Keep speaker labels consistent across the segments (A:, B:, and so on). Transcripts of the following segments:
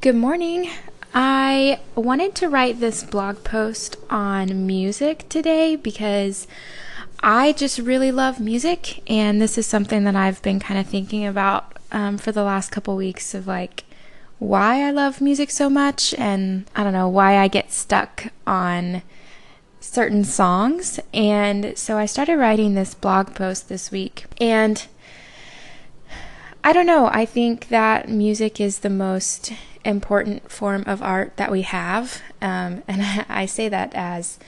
A: Good morning. I wanted to write this blog post on music today because I just really love music, and this is something that I've been kind of thinking about um, for the last couple weeks of like why I love music so much, and I don't know why I get stuck on certain songs. And so I started writing this blog post this week, and I don't know, I think that music is the most important form of art that we have. Um, and I say that as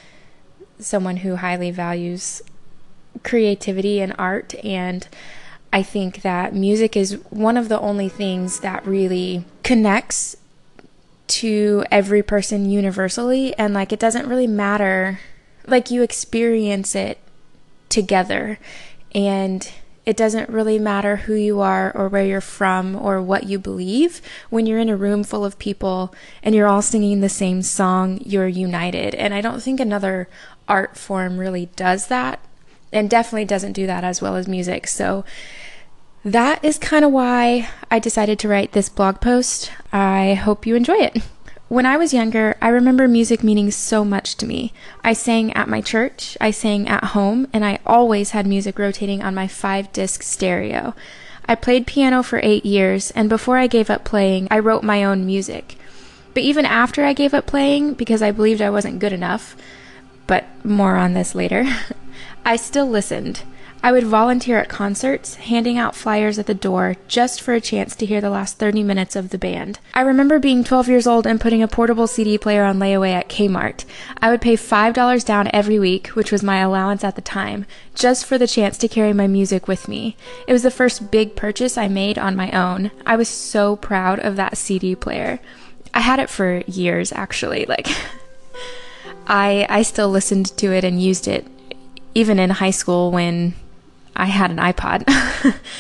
A: someone who highly values creativity and art. And I think that music is one of the only things that really connects to every person universally. And like, it doesn't really matter, like, you experience it together. And it doesn't really matter who you are or where you're from or what you believe. When you're in a room full of people and you're all singing the same song, you're united. And I don't think another art form really does that and definitely doesn't do that as well as music. So that is kind of why I decided to write this blog post. I hope you enjoy it. When I was younger, I remember music meaning so much to me. I sang at my church, I sang at home, and I always had music rotating on my five disc stereo. I played piano for eight years, and before I gave up playing, I wrote my own music. But even after I gave up playing, because I believed I wasn't good enough, but more on this later, I still listened. I would volunteer at concerts, handing out flyers at the door just for a chance to hear the last 30 minutes of the band. I remember being 12 years old and putting a portable CD player on layaway at Kmart. I would pay $5 down every week, which was my allowance at the time, just for the chance to carry my music with me. It was the first big purchase I made on my own. I was so proud of that CD player. I had it for years actually, like I I still listened to it and used it even in high school when I had an iPod.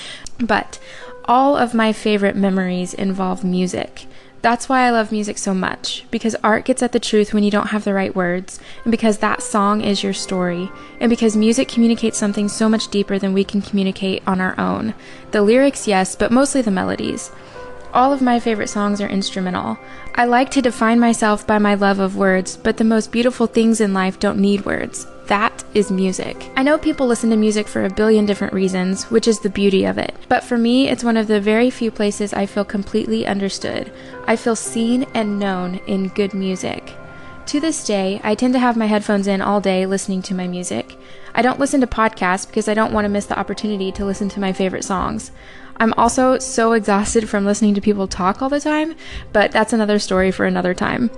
A: but all of my favorite memories involve music. That's why I love music so much, because art gets at the truth when you don't have the right words, and because that song is your story, and because music communicates something so much deeper than we can communicate on our own. The lyrics, yes, but mostly the melodies. All of my favorite songs are instrumental. I like to define myself by my love of words, but the most beautiful things in life don't need words. That is music. I know people listen to music for a billion different reasons, which is the beauty of it. But for me, it's one of the very few places I feel completely understood. I feel seen and known in good music. To this day, I tend to have my headphones in all day listening to my music. I don't listen to podcasts because I don't want to miss the opportunity to listen to my favorite songs. I'm also so exhausted from listening to people talk all the time, but that's another story for another time.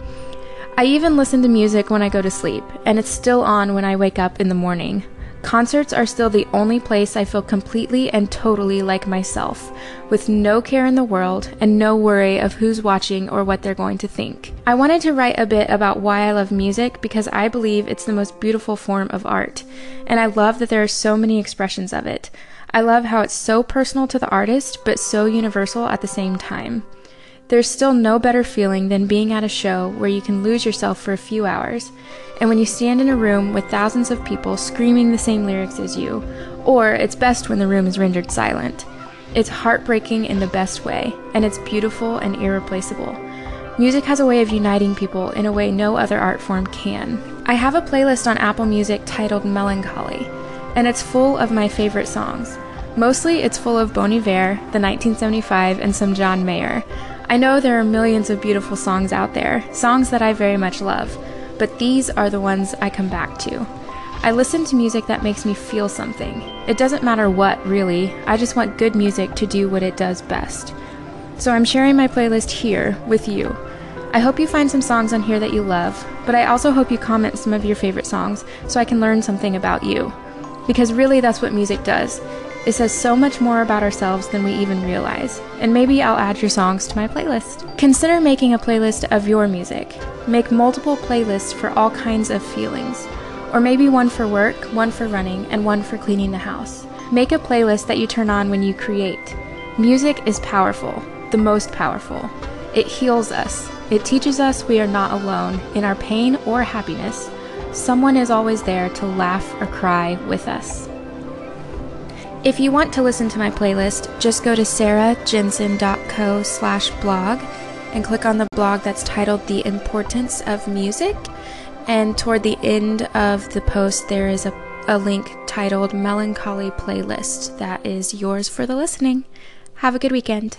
A: I even listen to music when I go to sleep, and it's still on when I wake up in the morning. Concerts are still the only place I feel completely and totally like myself, with no care in the world and no worry of who's watching or what they're going to think. I wanted to write a bit about why I love music because I believe it's the most beautiful form of art, and I love that there are so many expressions of it. I love how it's so personal to the artist, but so universal at the same time. There's still no better feeling than being at a show where you can lose yourself for a few hours, and when you stand in a room with thousands of people screaming the same lyrics as you, or it's best when the room is rendered silent. It's heartbreaking in the best way, and it's beautiful and irreplaceable. Music has a way of uniting people in a way no other art form can. I have a playlist on Apple Music titled Melancholy, and it's full of my favorite songs. Mostly, it's full of Bon Iver, the 1975, and some John Mayer. I know there are millions of beautiful songs out there, songs that I very much love, but these are the ones I come back to. I listen to music that makes me feel something. It doesn't matter what, really, I just want good music to do what it does best. So I'm sharing my playlist here with you. I hope you find some songs on here that you love, but I also hope you comment some of your favorite songs so I can learn something about you. Because really, that's what music does. It says so much more about ourselves than we even realize, and maybe I'll add your songs to my playlist. Consider making a playlist of your music. Make multiple playlists for all kinds of feelings, or maybe one for work, one for running, and one for cleaning the house. Make a playlist that you turn on when you create. Music is powerful, the most powerful. It heals us. It teaches us we are not alone in our pain or happiness. Someone is always there to laugh or cry with us. If you want to listen to my playlist, just go to sarahjensen.co slash blog and click on the blog that's titled The Importance of Music. And toward the end of the post, there is a, a link titled Melancholy Playlist that is yours for the listening. Have a good weekend.